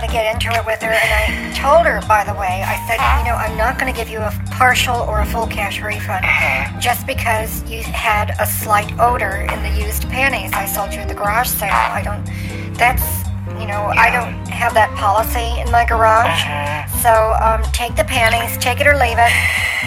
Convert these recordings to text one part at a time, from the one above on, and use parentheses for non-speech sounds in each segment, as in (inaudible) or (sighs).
to get into it with her, and I told her, by the way, I said, you know, I'm not going to give you a partial or a full cash refund uh-huh. just because you had a slight odor in the used panties I sold you at the garage sale. I don't, that's, know, I don't have that policy in my garage. So um, take the panties, take it or leave it,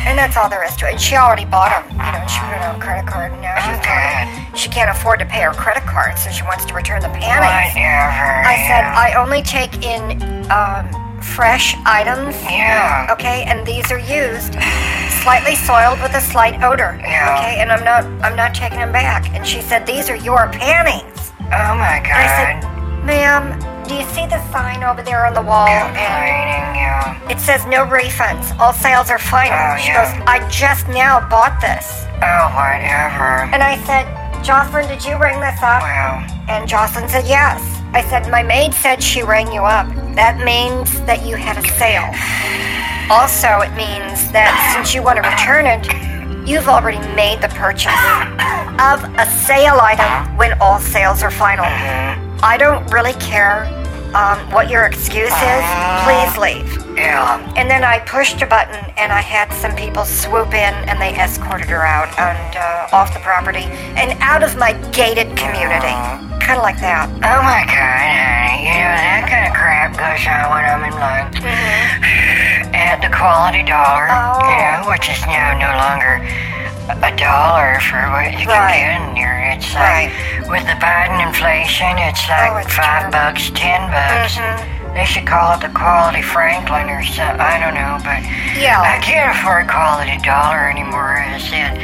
and that's all there is to it. And she already bought them, you know, she put it on credit card, and now she's telling me she can't afford to pay her credit card, so she wants to return the panties. Whatever. I said. I only take in um, fresh items. Yeah. Okay, and these are used, slightly soiled with a slight odor. Yeah. Okay, and I'm not I'm not taking them back. And she said these are your panties. Oh my And I said, ma'am, do you see the sign over there on the wall? Yeah. it says no refunds. All sales are final. Oh, she yeah. goes, I just now bought this. Oh, whatever. And I said, Jocelyn, did you ring this up? Well, And Jocelyn said yes. I said, My maid said she rang you up. That means that you had a sale. Also, it means that since you want to return it, you've already made the purchase (coughs) of a sale item when all sales are final. Mm-hmm. I don't really care um, what your excuse is. Please leave. yeah. And then I pushed a button, and I had some people swoop in, and they escorted her out and uh, off the property and out of my gated community, kind of like that. Oh my god, honey. You know, that kind of crap goes on when I'm in lunch. At the Quality Dollar, Oh. you know, which is now no longer a dollar for what you can Right. get in here. It's like, with the Biden inflation, it's like Oh, it's five bucks, ten bucks. Mhm. They should call it the Quality Franklin or something. I don't know, but Yeah. I can't afford Quality Dollar anymore. I said,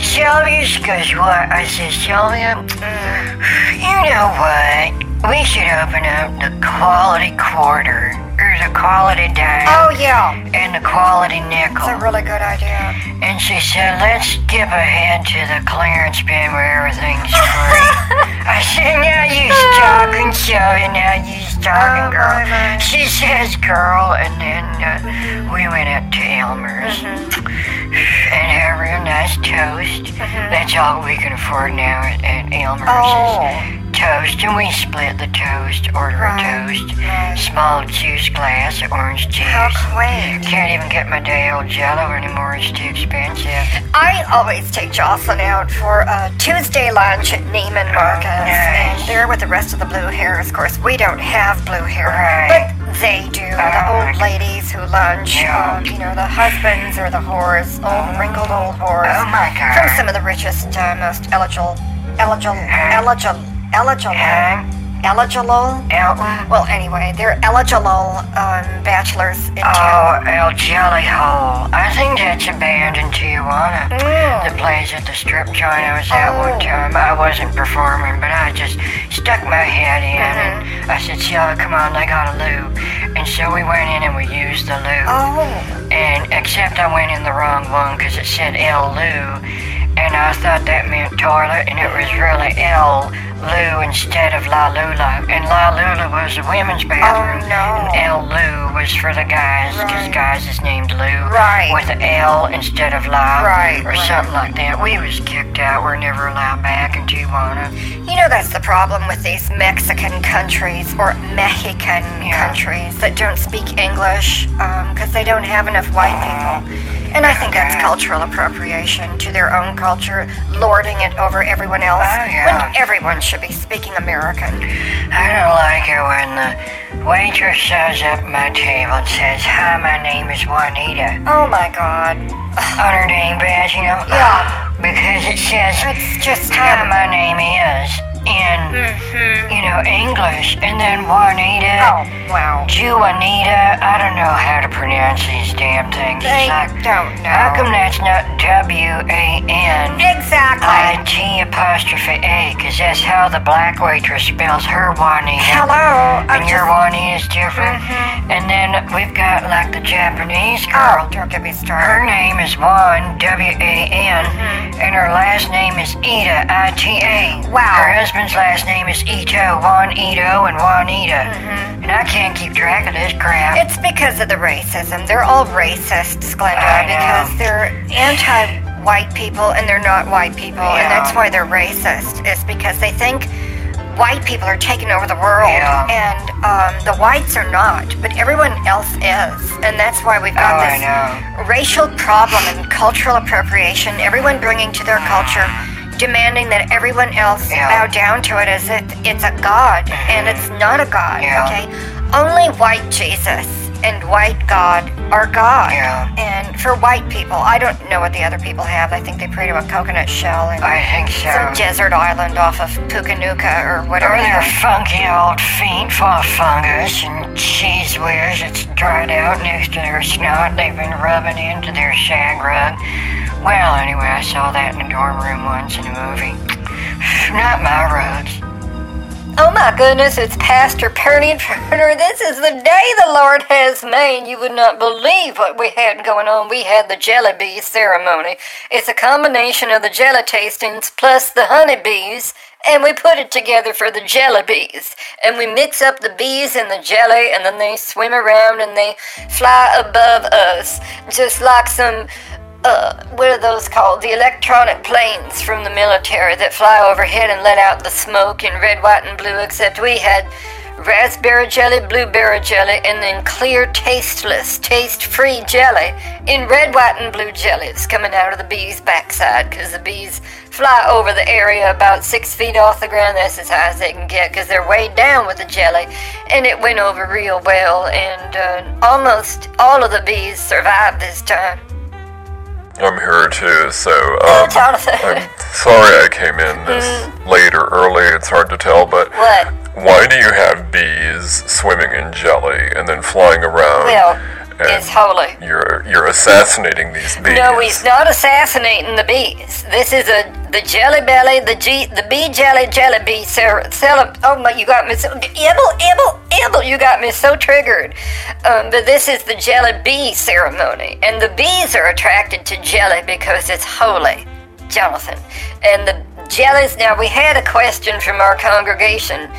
Sylvia, she goes, what? I said, Sylvia, you know what? We should open up the Quality Quarter the Quality Dime Oh, yeah. and the Quality Nickel. It's a really good idea. And she said, let's skip ahead to the clearance bin where everything's (laughs) free. I said, now you're talking, Sylvia, now you're talking, Oh, girl. She says, girl, and then uh, we went up to Elmer's and had a real nice toast. That's all we can afford now at, at Elmer's Oh. Toast, and we split the toast, order Right, a toast, right. small juice glass, orange juice. How quaint. Can't even get my day old jello anymore. It's too expensive. I always take Jocelyn out for a Tuesday lunch at Neiman Marcus. nice. And they're with the rest of the blue hairs. Of course, we don't have blue hair. Right. But they do. the Oh, old ladies who lunch. Yeah. Um, you know, the husbands or the whores. Old, wrinkled old whores. Oh my God. From some of the richest, uh, most eligible, eligible, eligible, eligible, Huh? eligible. Elton? Well, anyway, they're eligible um, bachelors in town. Oh, El Jelly Hole. I think that's a band in Tijuana Mm. that plays at the strip joint I was at Oh. one time. I wasn't performing, but I just stuck my head in Mm-hmm. and I said, Sheila, come on, they got a loo. And so we went in and we used the loo. Oh. And except I went in the wrong one because it said El Lou, and I thought that meant toilet, and it was really El Lou instead of La Lula. And La Lula was a women's oh, bathroom, no. and El Lou was for the guys because Right. guys is named Lou Right. with an L instead of La Right, or right. something like that. We was kicked out. We're never allowed back in Tijuana. You know, that's the problem with these Mexican countries or Mexican Yeah. countries that don't speak English um, because they don't have enough white oh. people. And I think that's cultural appropriation to their own culture, lording it over everyone else Oh, yeah. when everyone should be speaking American. I don't like it when the waitress shows up at my table and says, Hi, my name is Juanita. Oh my God. on her name badge, you know? Yeah. Because it says, It's just hi, my name is, in, Mm-hmm. you know, English. And then Juanita, Oh, wow. Juanita, I don't know how to pronounce these damn things. They like, don't know. how come that's not W-A-N? Exactly. I-T apostrophe A, because that's how the black waitress spells her Juanita. Hello. I'm And your just- Juanita's different. And then we've got like the Japanese girl. Oh, don't get me Her name is Juan, W A N, Mm-hmm. and her last name is Ida, I T A. Wow. Her husband's last name is Ito, Juan Ito, and Juanita. Mm-hmm. And I can't keep track of this crap. It's because of the racism. They're all racists, Glenda, because they're anti-white people and they're not white people, and that's why they're racist. Is because they think white people are taking over the world, Yeah. and um, the whites are not, but everyone else is, and that's why we've got Oh, this racial problem and cultural appropriation. Everyone bringing to their culture, demanding that everyone else Yeah. bow down to it as if it's a god, and it's not a god. Yeah. Okay, only white Jesus and white God are God. Yeah. And for white people, I don't know what the other people have. I think they pray to a coconut shell and I think so. some desert island off of Pukanuka or whatever. Or their the- funky old feet full of fungus and cheese whiz that's dried out next to their snot they've been rubbing into their shag rug. Well, anyway, I saw that in the dorm room once in a movie. (sighs) Not my rugs. Oh my goodness, it's Pastor Perny Turner. This is the day the Lord has made. You would not believe what we had going on. We had the jelly bee ceremony. It's a combination of the jelly tastings plus the honey bees, and we put it together for the jelly bees. And we mix up the bees and the jelly, and then they swim around and they fly above us, just like some uh, what are those called? The electronic planes from the military that fly overhead and let out the smoke in red, white, and blue, except we had raspberry jelly, blueberry jelly, and then clear, tasteless, taste free jelly in red, white, and blue jellies coming out of the bee's backside because the bees fly over the area about six feet off the ground. That's as high as they can get because they're weighed down with the jelly, and it went over real well, and uh, almost all of the bees survived this time. I'm here too, so (laughs) um, Jonathan. I'm sorry I came in this late or early. It's hard to tell, but What? why do you have bees swimming in jelly and then flying around? Well, it's holy. You're you're assassinating these bees. No, he's not assassinating the bees. This is a the jelly belly, the G, the bee jelly jelly bee. Sarah, Sarah, oh my, you got me so ibble ibble ibble. You got me so triggered. Um, but this is the jelly bee ceremony, and the bees are attracted to jelly because it's holy, Jonathan. And the jellies. Now we had a question from our congregation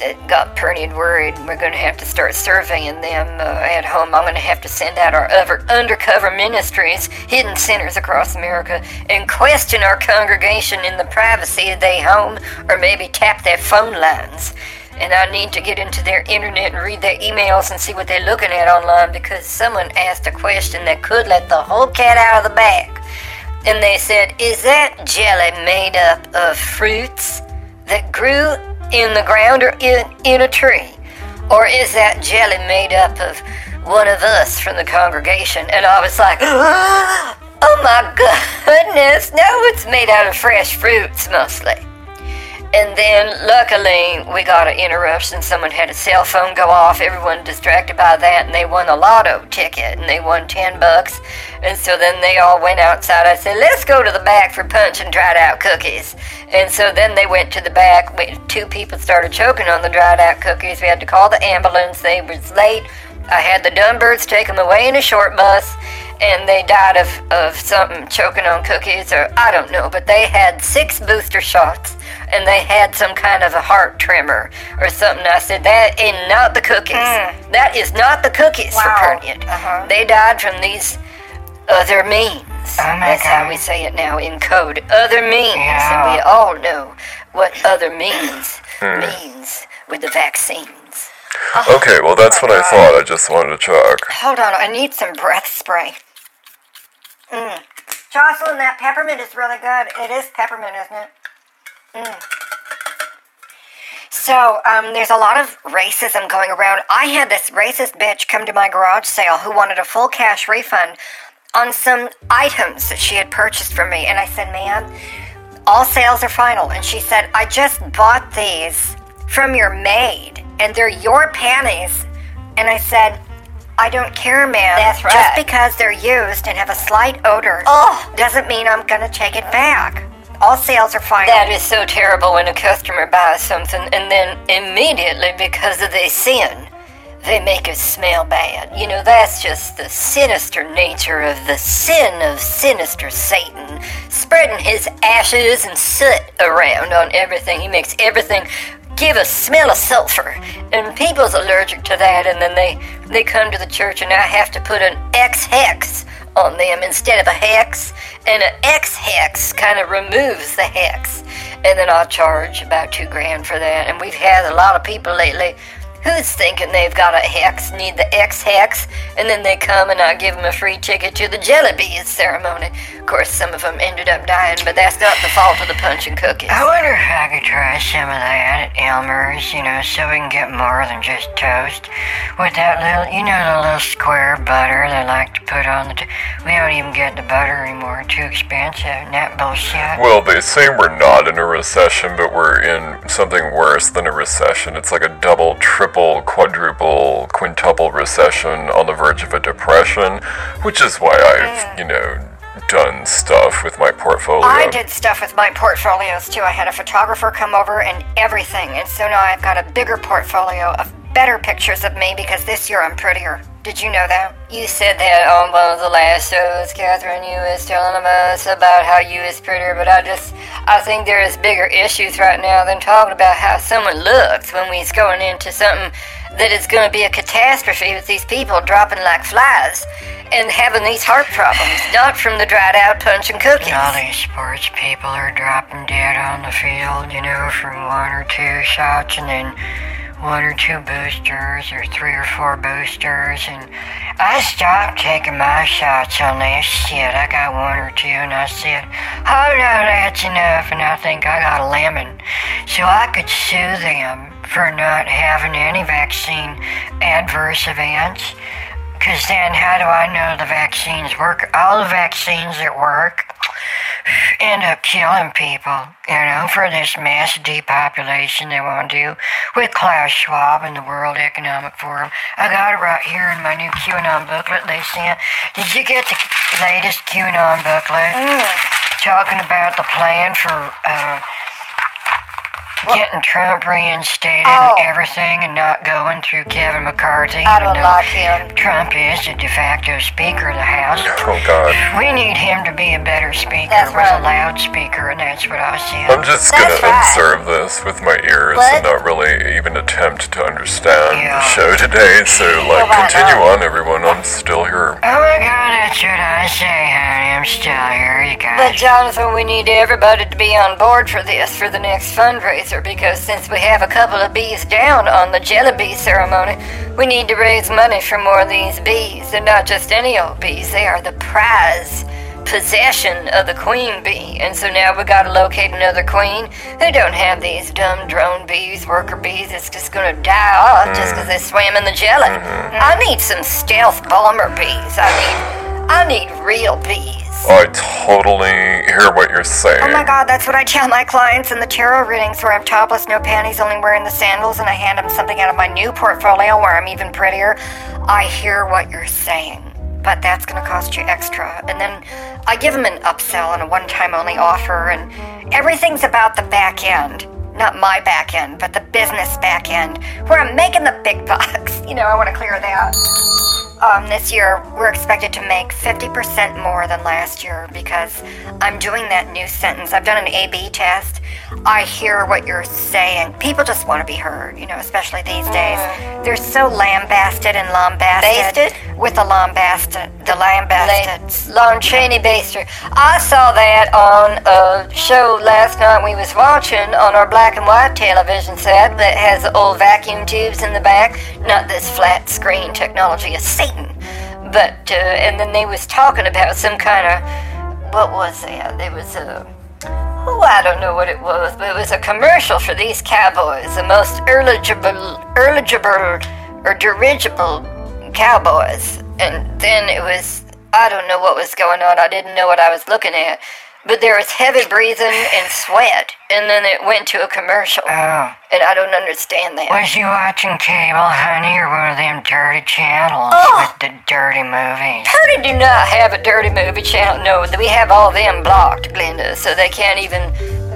that got pretty worried. We're going to have to start surveying them uh, at home. I'm going to have to send out our other undercover ministries, hidden centers across America, and question our congregation in the privacy of their home, or maybe tap their phone lines. And I need to get into their internet and read their emails and see what they're looking at online because someone asked a question that could let the whole cat out of the bag. And they said, Is that jelly made up of fruits that grew in the ground or in, in a tree? Or is that jelly made up of one of us from the congregation? And I was like, (gasps) Oh my goodness, no, it's made out of fresh fruits mostly. And then luckily we got an interruption. Someone had a cell phone go off. Everyone distracted by that, and they won a lotto ticket, and they won ten bucks. And so then they all went outside. I said, "Let's go to the back for punch and dried out cookies." And so then they went to the back. Two people started choking on the dried out cookies. We had to call the ambulance. They was late. I had the Dunbirds take them away in a short bus, and they died of, of something choking on cookies, or I don't know, but they had six booster shots, and they had some kind of a heart tremor or something. I said, That ain't not the cookies. That is not the cookies Wow. for Pernian. Uh-huh. They died from these other means. Oh, my That's how we say it now in code. Other means. Yeah. And we all know what other means means with the vaccines. (sighs) Okay, well that's what I thought. I just wanted to check. Hold on, I need some breath spray. Mm. Jocelyn, that peppermint is really good. It is peppermint, isn't it? Mm. So, um, there's a lot of racism going around. I had this racist bitch come to my garage sale who wanted a full cash refund on some items that she had purchased from me. And I said, ma'am, all sales are final. And she said, I just bought these from your maid, and they're your panties. And I said, I don't care, ma'am. That's right. Just because they're used and have a slight odor Oh. doesn't mean I'm going to take it back. All sales are final. That is so terrible when a customer buys something and then immediately, because of their sin, they make it smell bad. You know, that's just the sinister nature of the sin of sinister Satan, spreading his ashes and soot around on everything. He makes everything give a smell of sulfur, and people's allergic to that, and then they they come to the church, and I have to put an X hex on them instead of a hex, and an X hex kind of removes the hex. and then I'll charge about two grand for that. And we've had a lot of people lately who's thinking they've got a hex, need the X hex, and then they come and I give them a free ticket to the Jelly Bees ceremony. Of course, some of them ended up dying, but that's not the fault of the punch and cookies. I wonder if I could try some of that at Elmer's, you know, so we can get more than just toast. With that little, you know, the little square butter they like to put on the. T- we don't even get the butter anymore. Too expensive. Isn't that bullshit? Well, they say we're not in a recession, but we're in something worse than a recession. It's like a double, triple, quadruple, quintuple recession on the verge of a depression, which is why I've, mm. you know, done stuff with my portfolio. I did stuff with my portfolios too. I had a photographer come over and everything, and so now I've got a bigger portfolio of better pictures of me because this year I'm prettier. Did you know that? You said that on one of the last shows, Catherine. You was telling us about how you is prettier, but I just, I think there is bigger issues right now than talking about how someone looks when we's going into something that is going to be a catastrophe with these people dropping like flies and having these heart problems, (sighs) not from the dried out punch and cookies. And all these sports people are dropping dead on the field, you know, from one or two shots and then one or two boosters or three or four boosters. And I stopped taking my shots on that shit. I got one or two and I said, oh no, that's enough. And I think I got a lemon. So I could sue them for not having any vaccine adverse events. Because then, how do I know the vaccines work? All the vaccines that work end up killing people, you know, for this mass depopulation they want to do with Klaus Schwab and the World Economic Forum. I got it right here in my new QAnon booklet they sent. Did you get the latest QAnon booklet? Talking about the plan for, uh, Getting Trump reinstated Oh. and everything and not going through Kevin McCarthy. I even don't like him. Trump is the de facto speaker of the House. Oh God. We need him to be a better speaker That's with right. a loudspeaker, and that's what I said. I'm just gonna That's right. observe this with my ears What? and not really even attempt to understand Yeah. the show today. So, like, why continue not? on, everyone. I'm still here. Oh my god, that's what I say, honey. I'm still here, you But. Jonathan, we need everybody to be on board for this for the next fundraiser because since we have a couple of bees down on the jelly bee ceremony, we need to raise money for more of these bees. They're not just any old bees; they are the prize possession of the queen bee. And so now we got to locate another queen who don't have these dumb drone bees, worker bees. That's just gonna die off just because they swam in the jelly. I need some stealth bomber bees. I need, I need real bees. I totally hear what you're saying. Oh my god, that's what I tell my clients in the tarot readings where I'm topless, no panties, only wearing the sandals, and I hand them something out of my new portfolio where I'm even prettier. I hear what you're saying, but that's gonna cost you extra. And then I give them an upsell and a one time only offer, and everything's about the back end. Not my back end, but the business back end, where I'm making the big (laughs) bucks. You know, I wanna clear that. Um, this year, we're expected to make 50% more than last year because I'm doing that new sentence. I've done an A B test. I hear what you're saying. People just want to be heard, you know, especially these days. They're so lambasted and lambasted. Basted? With the lambasted. The lambasted. Lon Chaney Baster. I saw that on a show last night we was watching on our black and white television set that has old vacuum tubes in the back. Not this flat screen technology of Satan. But, uh, and then they was talking about some kind of, what was that? There was a, oh, I don't know what it was, but it was a commercial for these cowboys, the most eligible, eligible, or dirigible cowboys. And then it was, I don't know what was going on. I didn't know what I was looking at. But there was heavy breathing and sweat. And then it went to a commercial. Oh, And I don't understand that. was you watching cable, honey, or one of them dirty channels Oh. with the dirty movies? Purdy do not have a dirty movie channel. No, we have all them blocked, Glenda, so they can't even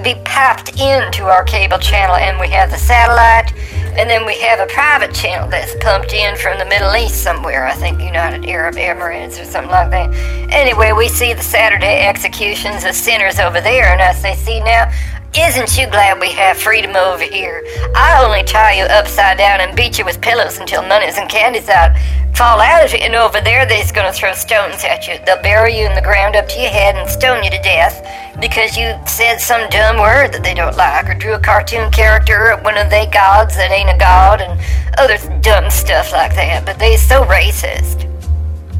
be popped into our cable channel. And we have the satellite, and then we have a private channel that's pumped in from the Middle East somewhere. I think United Arab Emirates or something like that. Anyway, we see the Saturday executions of sinners over there, and I say, see now. Isn't you glad we have freedom over here? I only tie you upside down and beat you with pillows until money's and candy's out. fall out of it, and over there they's gonna throw stones at you. They'll bury you in the ground up to your head and stone you to death because you said some dumb word that they don't like, or drew a cartoon character of one of they gods that ain't a god, and other dumb stuff like that. But they so racist.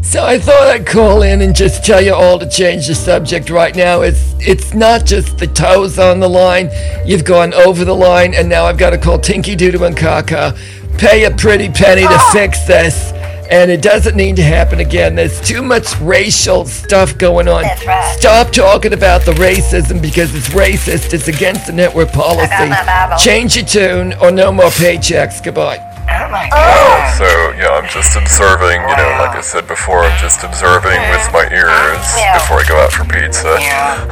So I thought I'd call in and just tell you all to change the subject right now. It's it's not just the toes on the line. You've gone over the line, and now I've got to call Tinky Doodle and Kaka. Pay a pretty penny to fix this, and it doesn't need to happen again. There's too much racial stuff going on. Right. Stop talking about the racism because it's racist. It's against the network policy. Change your tune, or no more paychecks. Goodbye. Oh my god. So, yeah, I'm just observing, you know, like I said before, I'm just observing with my ears Yeah. before I go out for pizza. Yeah.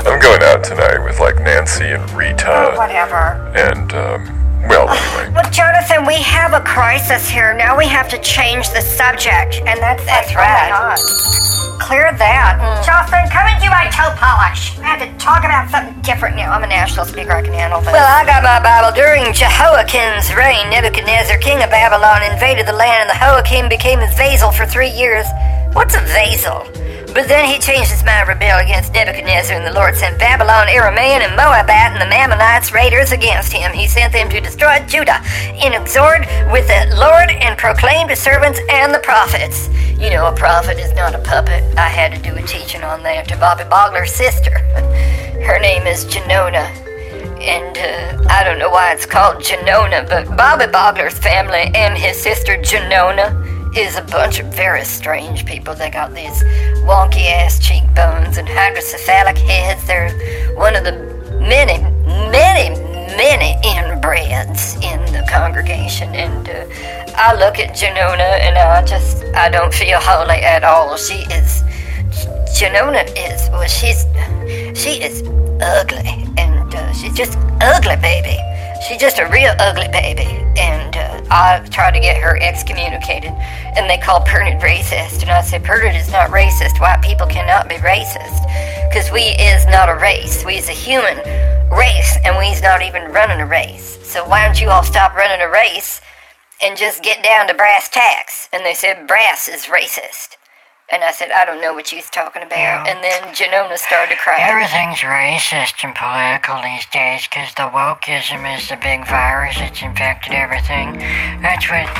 (laughs) I'm going out tonight with like Nancy and Rita. Whatever. And, um, well, uh, anyway. Well, Jonathan, we have a crisis here. Now we have to change the subject, and that's that's right. Clear that. Mm. Jonathan, come and do my toe polish. I have to talk about something different now. I'm a national speaker. I can handle this. Well, I got my Bible. During Jehoiakim's reign, Nebuchadnezzar, king of Babylon, invaded the land, and the Joachim became his vassal for three years. What's a vassal? But then he changed his mind, rebelled against Nebuchadnezzar, and the Lord sent Babylon, Aramean, and Moabite, and the Mammonites, raiders against him. He sent them to destroy Judah, and exhorted with the Lord, and proclaimed to servants and the prophets. You know, a prophet is not a puppet. I had to do a teaching on that to Bobby Bogler's sister. (laughs) Her name is Janona. And uh, I don't know why it's called Janona, but Bobby Bogler's family and his sister Janona is a bunch of very strange people. They got these wonky ass cheekbones and hydrocephalic heads. They're one of the many, many, many inbreds in the congregation. And uh, I look at Janona and I just, I don't feel holy at all. She is, Janona is, well, she's, she is ugly. And uh, she's just ugly, baby. She's just a real ugly baby. And uh, I tried to get her excommunicated. And they call Pernod racist. And I said, Pernod is not racist. White people cannot be racist. Because we is not a race. We is a human race. And we's not even running a race. So why don't you all stop running a race and just get down to brass tacks? And they said, brass is racist. And I said, I don't know what you's talking about. Yeah. And then Janona started to cry. Everything's racist and political these days because the wokeism is the big virus that's infected everything. That's what it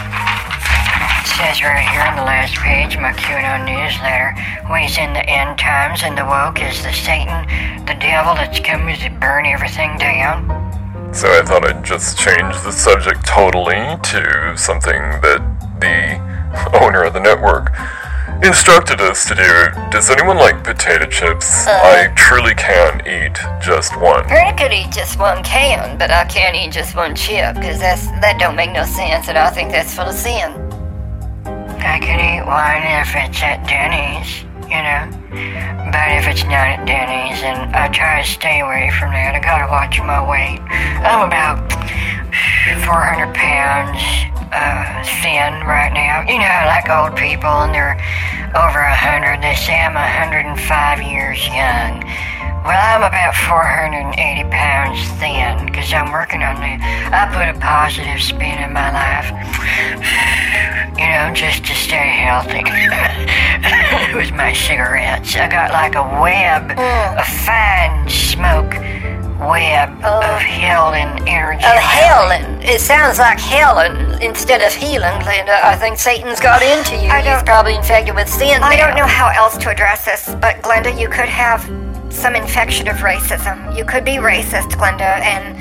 says right here on the last page, of my QAnon newsletter. We's in the end times and the woke is the Satan, the devil that's coming to burn everything down. So I thought I'd just change the subject totally to something that the owner of the network instructed us to do. Does anyone like potato chips? I truly can eat just one. I could eat just one can, but I can't eat just one chip because that's that don't make no sense, and I think that's full of sin. I can eat one if it's at Denny's, you know. But if it's not at Denny's, and I try to stay away from that, I gotta watch my weight. I'm about 400 pounds uh, right now. You know, like old people, and they're over a 100. They say I'm 105 years young. Well, I'm about 480 pounds thin because I'm working on the. I put a positive spin in my life. (sighs) You know, just to stay healthy. (coughs) With my cigarettes. I got like a web, oh. a fine smoke web of healing energy. Of Oh, Helen! It sounds like Helen instead of healing, Glenda. I think Satan's got into you. I He's don't- probably infected with sin. I don't know how else to address this, but Glenda, you could have some infection of racism. You could be racist, Glenda, and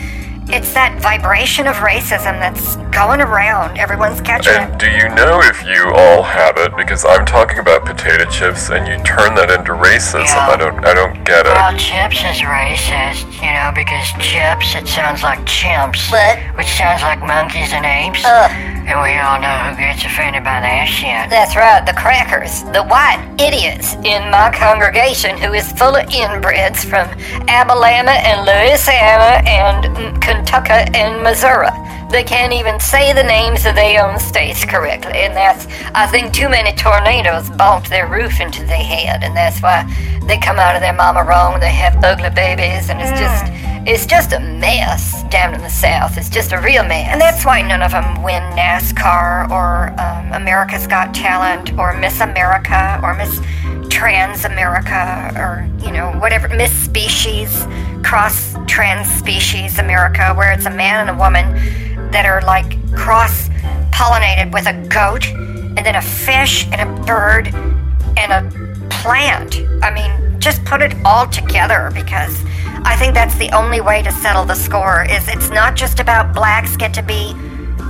it's that vibration of racism that's going around. Everyone's catching it. And do you know if you all have it? Because I'm talking about potato chips, and you turn that into racism. Yeah. I don't, I don't get it. Well, chips is racist, you know, because chips, it sounds like chimps. What? Which sounds like monkeys and apes. Uh. And we all know who gets offended by that shit. That's right, the crackers, the white idiots in my congregation who is full of inbreds from Alabama and Louisiana and mm, Kentucky and Missouri. They can't even say the names of their own states correctly, and that's, I think, too many tornadoes bonked their roof into their head, and that's why they come out of their mama wrong. They have ugly babies, and it's just, It's just a mess down in the South. It's just a real mess. And that's why none of them win NASCAR or um, America's Got Talent or Miss America or Miss Trans America or, you know, whatever, Miss Species, Cross Trans Species America, where it's a man and a woman that are like cross pollinated with a goat and then a fish and a bird and a plant. I mean, just put it all together because I think that's the only way to settle the score is it's not just about blacks get to be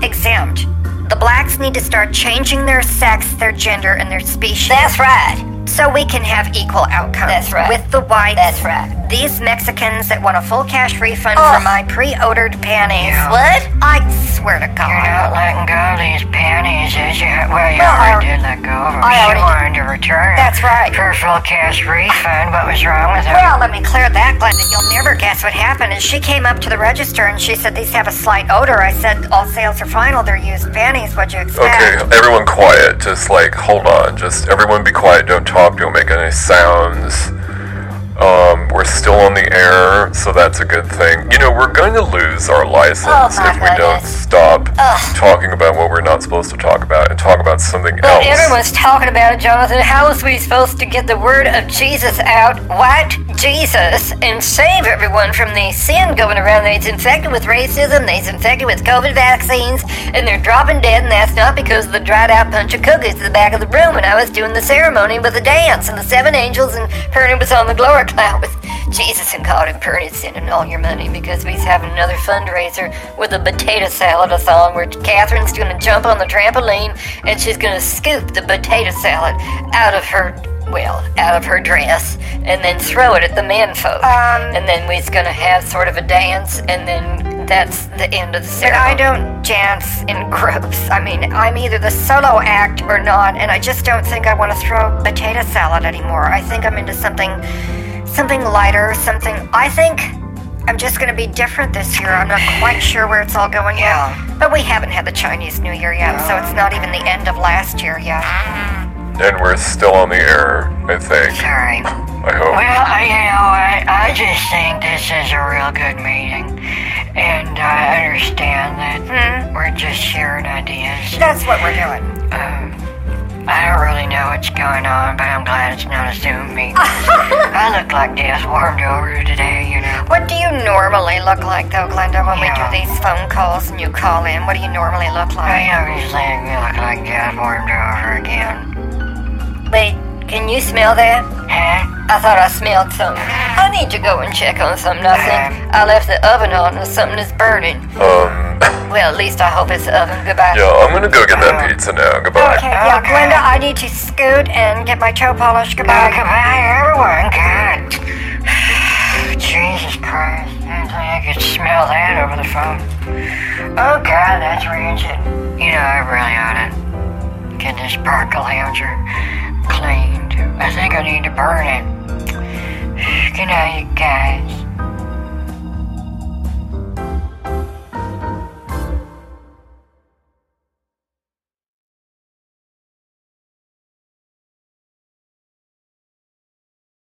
exempt. The blacks need to start changing their sex, their gender, and their species. That's right. So we can have equal outcomes. That's right. With the whites. That's right. These Mexicans that want a full cash refund Oh. for my pre-ordered panties. What? I swear to God. You're not letting go of these panties, is you? Well, you Well, I already al- did let go of them. I she already- wanted to return them. That's right. For a full cash refund. What was wrong with them? Well, let me clear that, Glenda. You'll never guess what happened. Is she came up to the register and she said these have a slight odor. I said all sales are final. They're used panties. What'd you expect? Okay, everyone quiet. Just like, hold on. Just everyone be quiet. Don't talk. Don't make any sounds. Um, we're still on the air, so that's a good thing. You know, we're going to lose our license Oh, if we don't goodness. stop talking about what we're not supposed to talk about and talk about something Well, else. everyone's talking about it, Jonathan. How is we supposed to get the word of Jesus out, white Jesus, and save everyone from the sin going around? They's infected with racism, they's infected with COVID vaccines, and they're dropping dead, and that's not because of the dried out punch of cookies in the back of the room when I was doing the ceremony with the dance, and the seven angels, and Perny was on the glory cloud with Jesus and God and Perny sending all your money because we's having another fundraiser with a potato salad-a-thon where Catherine's gonna jump on the trampoline and she's gonna scoop the potato salad out of her well, out of her dress and then throw it at the men folk. Um, and then we's gonna have sort of a dance and then that's the end of the But ceremony. I don't dance in groups. I mean, I'm either the solo act or not, and I just don't think I want to throw potato salad anymore. I think I'm into something, something lighter, something. I think I'm just going to be different this year. I'm not quite sure where it's all going Yeah. yet, but we haven't had the Chinese New Year yet, so it's not even the end of last year yet. and we're still on the air, I think. Sorry. I hope. Well, I- you know what? I just think this is a real good meeting. And I understand that Hmm? we're just sharing ideas. That's what we're doing. Um, I don't really know what's going on, but I'm glad it's not a Zoom meeting. (laughs) I look like death warmed over today, you know. What do you normally look like, though, Glenda, when we do these phone calls and you call in? What do you normally look like? I like? obviously look like death warmed over again. Wait, can you smell that? Huh? I thought I smelled something. I need to go and check on something. I think I left the oven on or something is burning. Um, Well, at least I hope it's the oven. Goodbye. yeah, I'm gonna go get that um, pizza now. Goodbye. Okay, yeah, Okay. Glenda, I need to scoot and get my toe polished. Goodbye. Goodbye, everyone. God. (sighs) Jesus Christ. I didn't think I could smell that over the phone. Oh, God, that's rancid. You know, I really ought to get this Barcalounger cleaned. I think I need to burn it. (sighs) Good night, you guys.